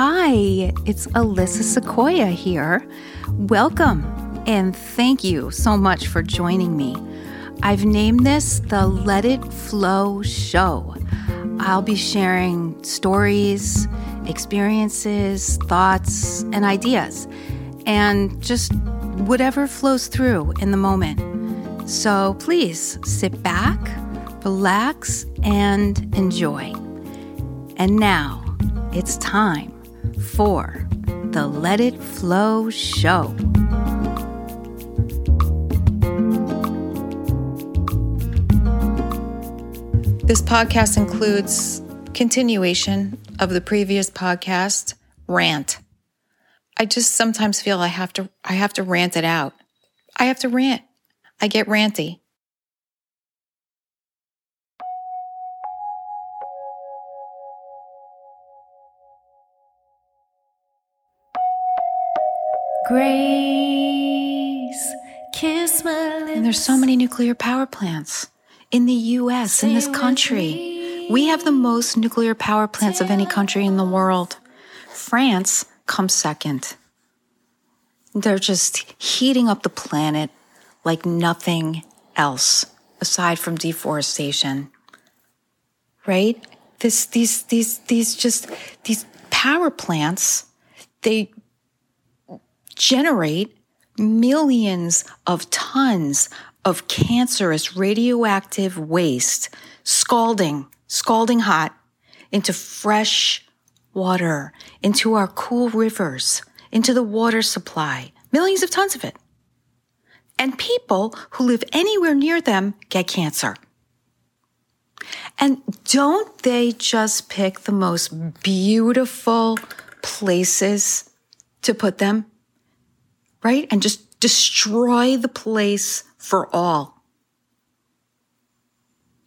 Hi, it's Alyssa Sequoia here. Welcome and thank you so much for joining me. I've named this the Let It Flow Show. I'll be sharing stories, experiences, thoughts, and ideas, and just whatever flows through in the moment. So please sit back, relax, and enjoy. And now it's time for the Let It Flow Show. This podcast includes continuation of the previous podcast, rant. I just sometimes feel I have to I have to rant it out. I have to rant. I get ranty. Grace, kiss my lips. And there's so many nuclear power plants in the US, in this country. We have the most nuclear power plants of any country in the world. France comes second. They're just heating up the planet like nothing else aside from deforestation. Right? This these these these just these power plants they generate millions of tons of cancerous radioactive waste, scalding, scalding hot into fresh water, into our cool rivers, into the water supply, millions of tons of it. And people who live anywhere near them get cancer. And don't they just pick the most beautiful places to put them? Right? And just destroy the place for all.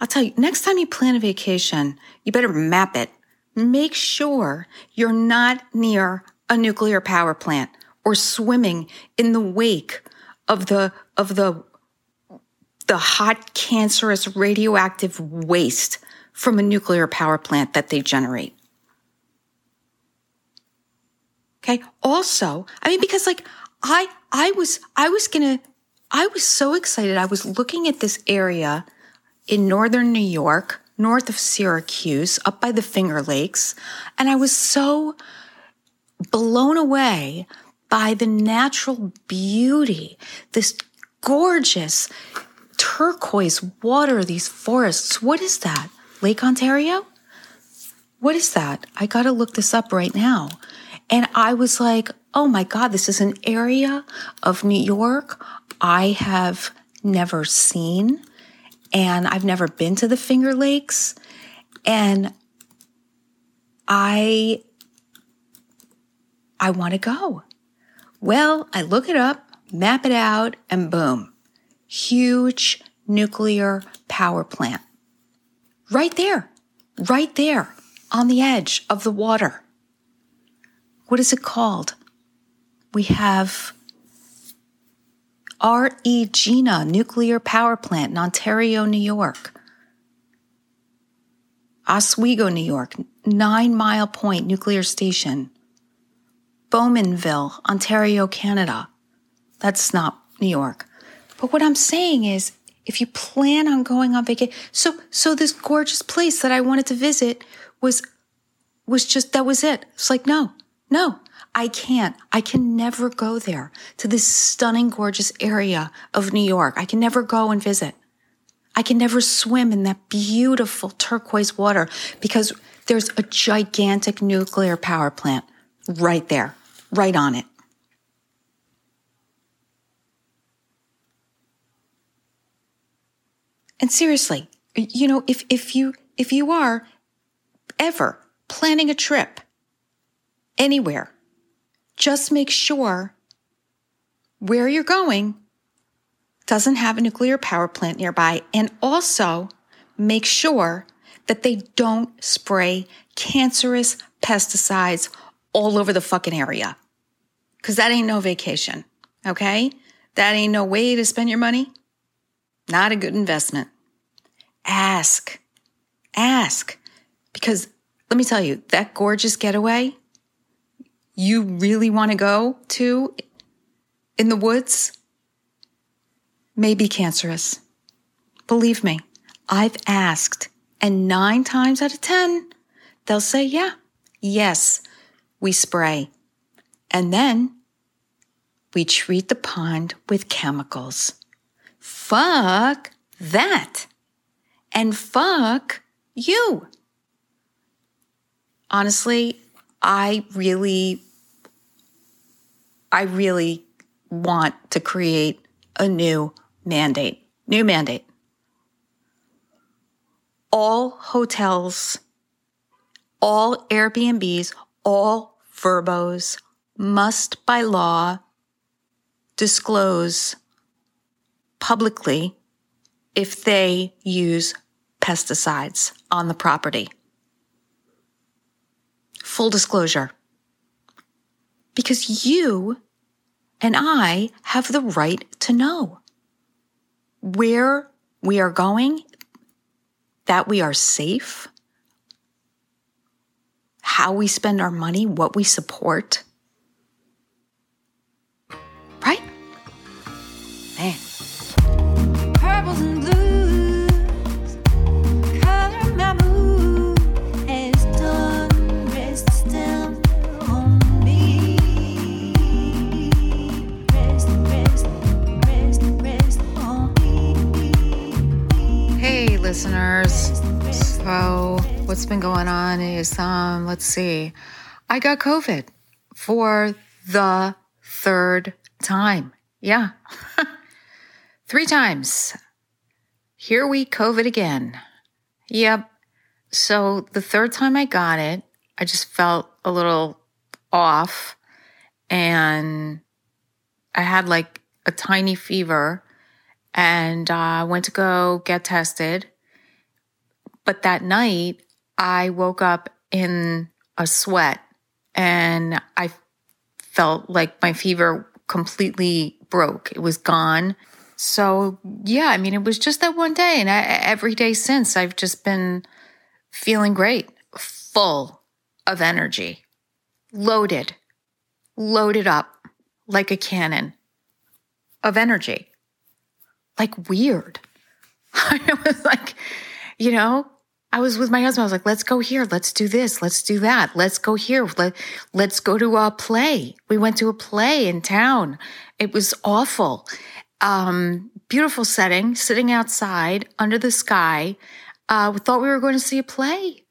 I'll tell you, next time you plan a vacation, you better map it. Make sure you're not near a nuclear power plant or swimming in the wake of the, of the, the hot, cancerous, radioactive waste from a nuclear power plant that they generate. Okay. Also, I mean, because like I I was I was gonna I was so excited. I was looking at this area in northern New York, north of Syracuse, up by the Finger Lakes, and I was so blown away by the natural beauty, this gorgeous turquoise water, these forests. What is that? Lake Ontario? What is that? I got to look this up right now. And I was like, oh my God, this is an area of New York I have never seen. And I've never been to the Finger Lakes. And I, I want to go. Well, I look it up, map it out, and boom, huge nuclear power plant. Right there, right there on the edge of the water. What is it called? We have Regina Nuclear Power Plant in Ontario, New York. Oswego, New York, Nine Mile Point Nuclear Station. Bowmanville, Ontario, Canada. That's not New York. But what I'm saying is, if you plan on going on vacation, so so this gorgeous place that I wanted to visit was was just that was it. It's like no, no, I can't. I can never go there to this stunning, gorgeous area of New York. I can never go and visit. I can never swim in that beautiful turquoise water because there's a gigantic nuclear power plant right there, right on it. And seriously, you know, if, if you, if you are ever planning a trip anywhere just make sure where you're going doesn't have a nuclear power plant nearby. And also make sure that they don't spray cancerous pesticides all over the fucking area. Cause that ain't no vacation. Okay. That ain't no way to spend your money. Not a good investment. Ask, ask, because let me tell you, that gorgeous getaway you really want to go to in the woods may be cancerous. Believe me, I've asked, and nine times out of 10, they'll say, yeah, yes, we spray. And then we treat the pond with chemicals. Fuck that. And fuck you. Honestly, I really, I really want to create a new mandate. New mandate. All hotels, all Airbnbs, all Vrbos must by law disclose publicly if they use pesticides on the property. Full disclosure. Because you and I have the right to know where we are going, that we are safe, how we spend our money, what we support. Right? Man. Hey, listeners. So, what's been going on is, um, let's see, I got COVID for the third time. Yeah. Three times. Here we COVID again. Yep. So the third time I got it, I just felt a little off and I had like a tiny fever and I uh, went to go get tested. But that night I woke up in a sweat and I felt like my fever completely broke. It was gone. So, yeah, I mean, it was just that one day. And I, every day since, I've just been feeling great, full of energy, loaded, loaded up like a cannon of energy, like weird. I was like, you know, I was with my husband. I was like, let's go here. Let's do this. Let's do that. Let's go here. Let, let's go to a play. We went to a play in town. It was awful um, beautiful setting, sitting outside under the sky. Uh, we thought we were going to see a play,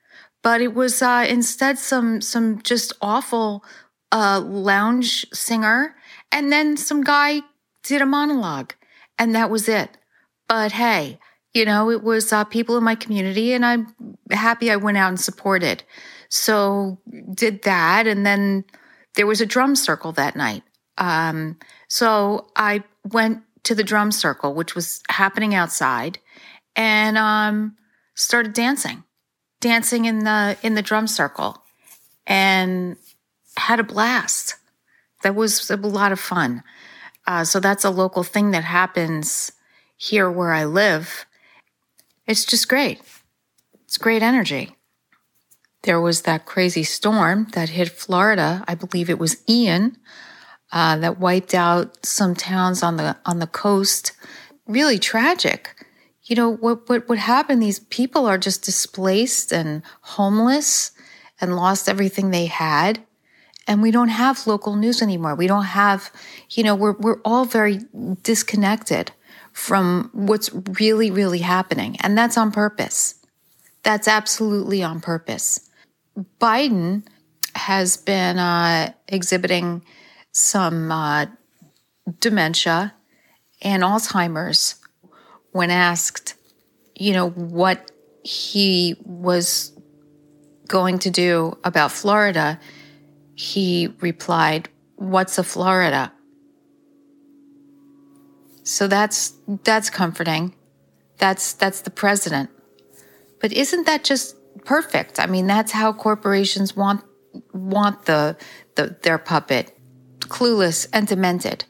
but it was uh, instead some some just awful uh, lounge singer, and then some guy did a monologue, and that was it. But hey, you know, it was uh, people in my community, and I'm happy I went out and supported. So did that, and then there was a drum circle that night. Um, so I went to the drum circle, which was happening outside, and um, started dancing, dancing in the in the drum circle, and had a blast. That was a lot of fun. Uh, so that's a local thing that happens here where I live. It's just great. It's great energy. There was that crazy storm that hit Florida. I believe it was Ian uh, that wiped out some towns on the on the coast. Really tragic. You know what what what happened? These people are just displaced and homeless and lost everything they had. And we don't have local news anymore. We don't have, you know, we're we're all very disconnected from what's really, really happening. And that's on purpose. That's absolutely on purpose. Biden has been uh, exhibiting some uh, dementia and Alzheimer's when asked, you know, what he was going to do about Florida, he replied, What's a Florida? So that's that's comforting. That's that's the president. But isn't that just perfect? I mean, that's how corporations want want the, the their puppet clueless, and demented.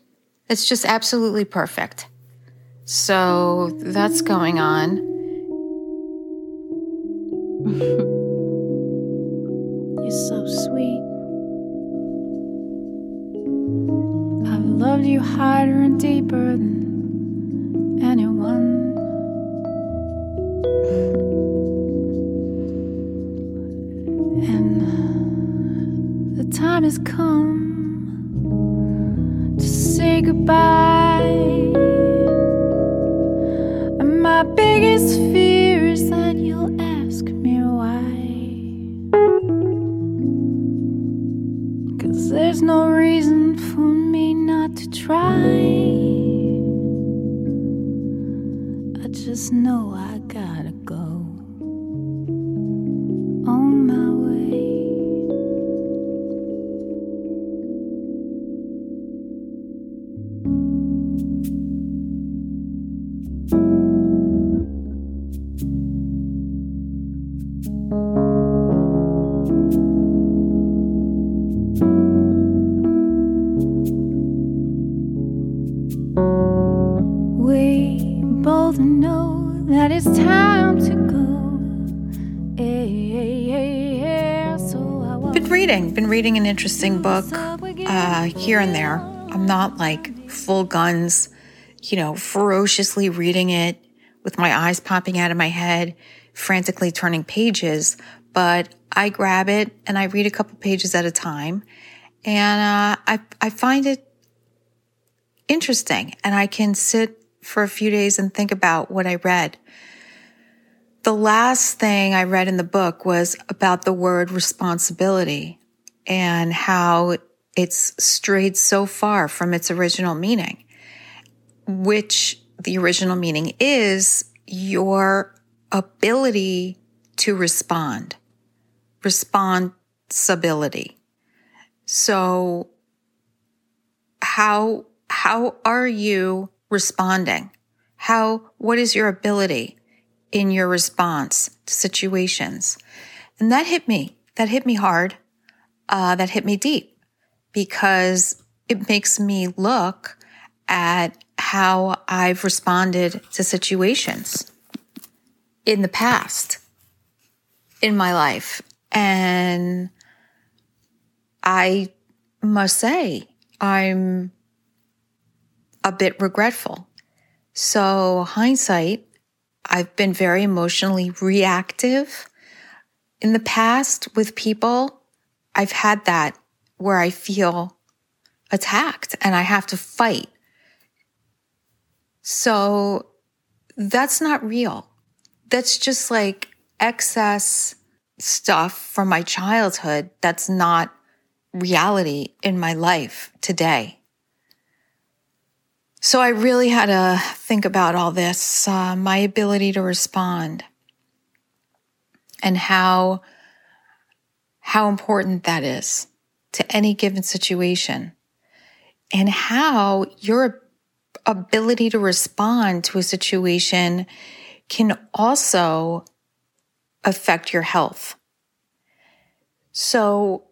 It's just absolutely perfect. So that's going on. harder and deeper than anyone. And the time has come to say goodbye. And my biggest fear is that you'll ask me why. Cause there's no I just know I Been reading, been reading an interesting book uh, here and there. I'm not like full guns, you know, ferociously reading it with my eyes popping out of my head, frantically turning pages, but I grab it and I read a couple pages at a time. And uh, I, I find it interesting and I can sit for a few days and think about what I read. The last thing I read in the book was about the word responsibility and how it's strayed so far from its original meaning, which the original meaning is your ability to respond, responsibility. So how, how are you responding? How, what is your ability in your response to situations? And that hit me. That hit me hard. Uh, that hit me deep because it makes me look at how I've responded to situations in the past in my life. And I must say, I'm a bit regretful. So, hindsight, I've been very emotionally reactive. In the past with people, I've had that where I feel attacked and I have to fight. So, that's not real. That's just like excess stuff from my childhood that's not reality in my life today. So I really had to think about all this, uh, my ability to respond and how, how important that is to any given situation and how your ability to respond to a situation can also affect your health. So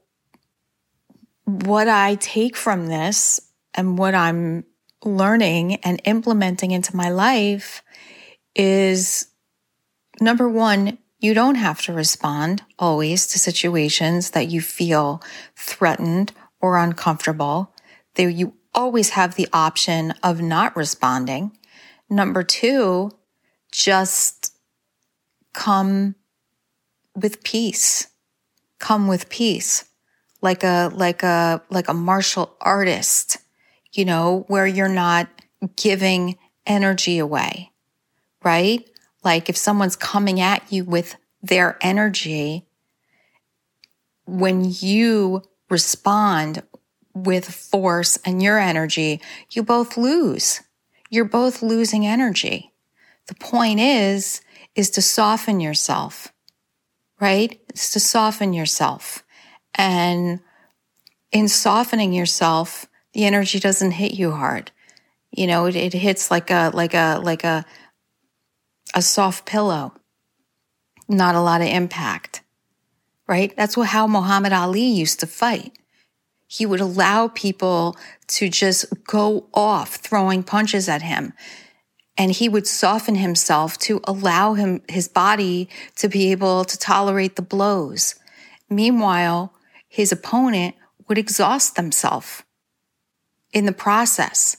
what I take from this and what I'm learning and implementing into my life is number one, you don't have to respond always to situations that you feel threatened or uncomfortable. There, you always have the option of not responding. Number two, just come with peace. Come with peace. Like a, like a, like a martial artist, you know, where you're not giving energy away, right? Like if someone's coming at you with their energy, when you respond with force and your energy, you both lose. You're both losing energy. The point is, is to soften yourself, right? It's to soften yourself. And in softening yourself, the energy doesn't hit you hard. You know, it, it hits like a, like a, like a, a soft pillow, not a lot of impact, right? That's what, how Muhammad Ali used to fight. He would allow people to just go off throwing punches at him. And he would soften himself to allow him, his body to be able to tolerate the blows. Meanwhile, his opponent would exhaust themselves in the process.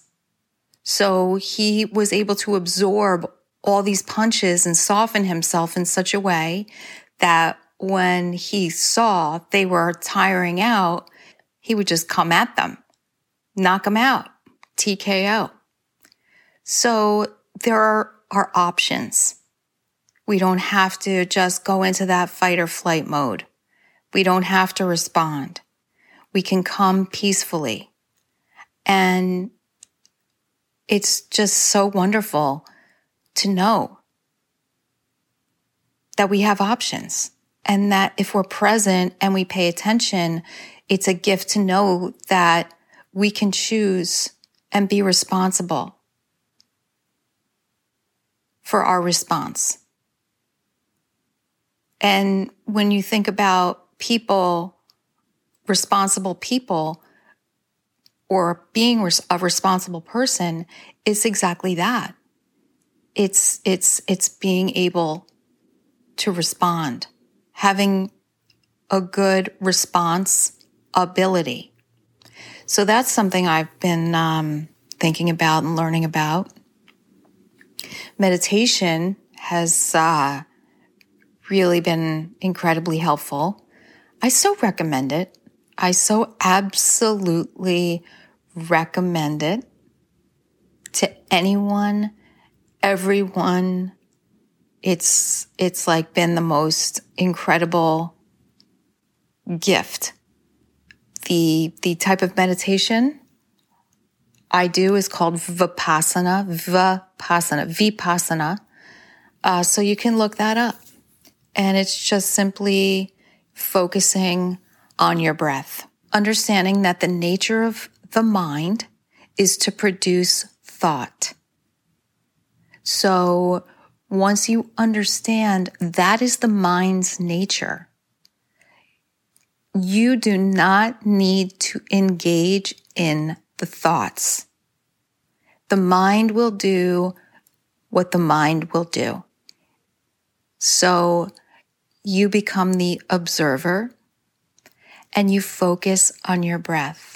So he was able to absorb all these punches and soften himself in such a way that when he saw they were tiring out, he would just come at them, knock them out, TKO. So there are, are options. We don't have to just go into that fight or flight mode. We don't have to respond. We can come peacefully. And it's just so wonderful to know that we have options and that if we're present and we pay attention, it's a gift to know that we can choose and be responsible for our response. And when you think about people, responsible people, or being a responsible person, it's exactly that. It's, it's, it's being able to respond, having a good response ability. So that's something I've been um, thinking about and learning about. Meditation has uh, really been incredibly helpful. I so recommend it. I so absolutely recommend it to anyone, everyone. It's, it's like been the most incredible gift. The, the type of meditation I do is called Vipassana, Vipassana, Vipassana. Uh, so you can look that up. And it's just simply focusing on your breath, understanding that the nature of the mind is to produce thought. So once you understand that is the mind's nature, you do not need to engage in the thoughts. The mind will do what the mind will do. So you become the observer and you focus on your breath.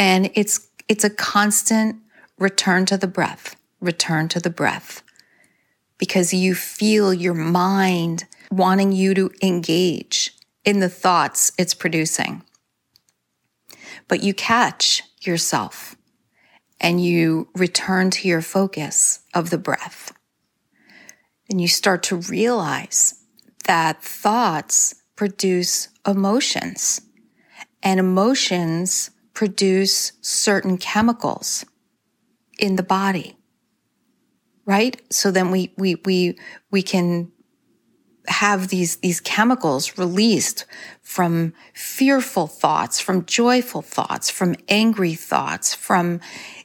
And it's, it's a constant return to the breath, return to the breath because you feel your mind wanting you to engage in the thoughts it's producing. But you catch yourself and you return to your focus of the breath. And you start to realize that thoughts produce emotions and emotions produce certain chemicals in the body. Right? So then we, we, we, we can have these, these chemicals released from fearful thoughts, from joyful thoughts, from angry thoughts, from,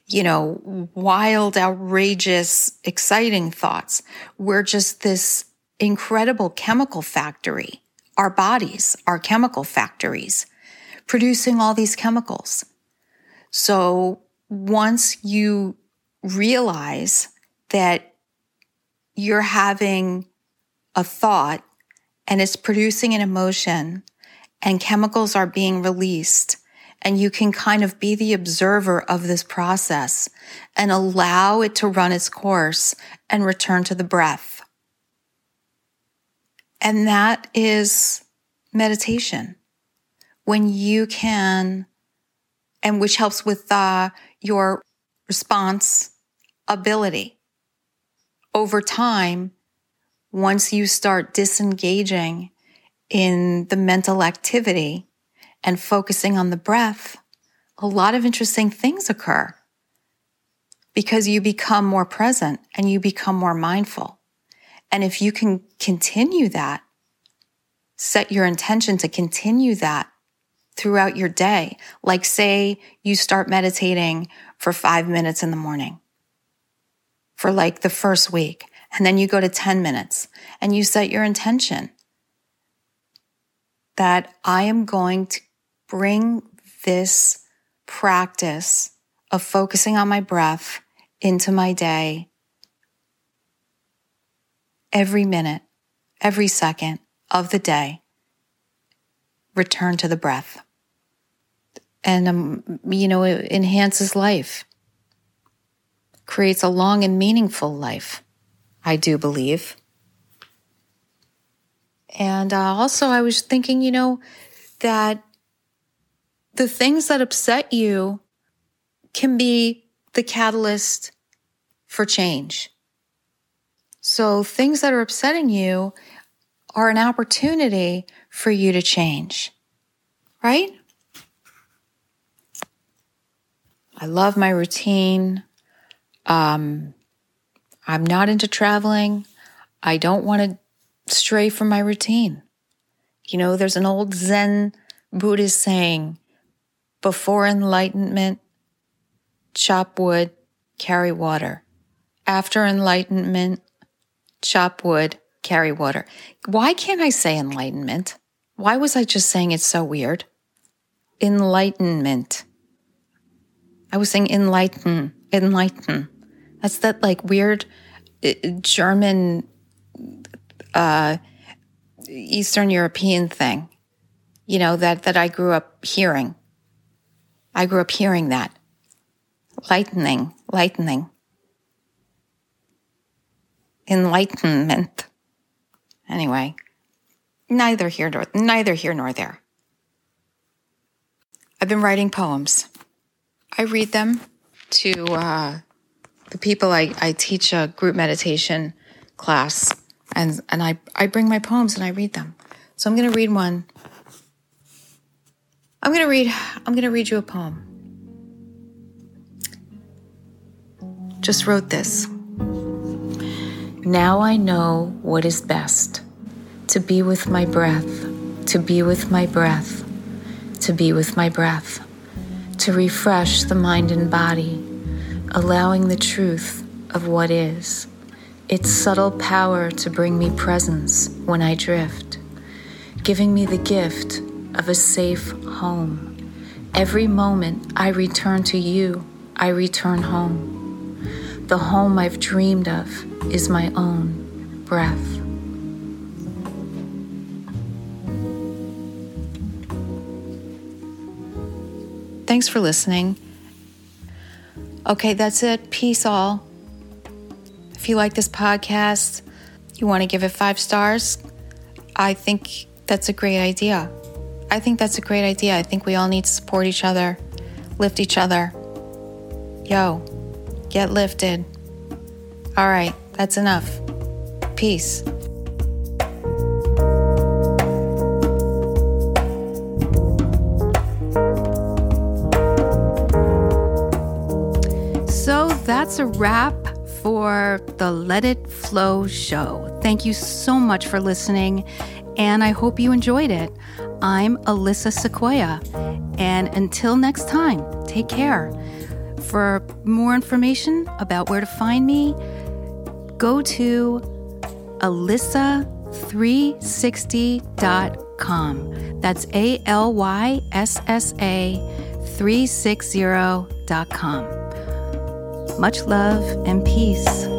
you know, wild, outrageous, exciting thoughts. We're just this incredible chemical factory. Our bodies are chemical factories producing all these chemicals. So once you realize that you're having a thought and it's producing an emotion and chemicals are being released and you can kind of be the observer of this process and allow it to run its course and return to the breath. And that is meditation. When you can, and which helps with uh, your response ability. Over time, once you start disengaging in the mental activity and focusing on the breath, a lot of interesting things occur because you become more present and you become more mindful. And if you can continue that, set your intention to continue that throughout your day. Like say you start meditating for five minutes in the morning for like the first week and then you go to 10 minutes and you set your intention that I am going to bring this practice of focusing on my breath into my day every minute, every second of the day. Return to the breath. And, um, you know, it enhances life, creates a long and meaningful life, I do believe. And uh, also, I was thinking, you know, that the things that upset you can be the catalyst for change. So, things that are upsetting you are an opportunity for you to change, right? I love my routine. Um, I'm not into traveling. I don't want to stray from my routine. You know, there's an old Zen Buddhist saying before enlightenment, chop wood, carry water. After enlightenment, chop wood, carry water. Why can't I say enlightenment? Why was I just saying it so weird? Enlightenment. I was saying enlighten, enlighten. That's that like weird uh, German, uh, Eastern European thing, you know, that, that I grew up hearing. I grew up hearing that. Lightning, lightning. Enlightenment. Anyway, neither here nor neither here nor there. I've been writing poems. I read them to uh, the people I, I teach a group meditation class, and and I I bring my poems and I read them. So I'm going to read one. I'm going to read. I'm going to read you a poem. Just wrote this. Now I know what is best to be with my breath, to be with my breath, to be with my breath, to refresh the mind and body, allowing the truth of what is, its subtle power to bring me presence when I drift, giving me the gift of a safe home. Every moment I return to you, I return home. The home I've dreamed of is my own breath. Thanks for listening. Okay, that's it. Peace all. If you like this podcast, you want to give it five stars, I think that's a great idea. I think that's a great idea. I think we all need to support each other, lift each other. Yo, Get lifted. All right, that's enough. Peace. That's a wrap for the Let It Flow show. Thank you so much for listening, and I hope you enjoyed it. I'm Alyssa Sequoia, and until next time, take care. For more information about where to find me, go to alyssa360.com. That's A L Y S S A 360.com. Much love and peace.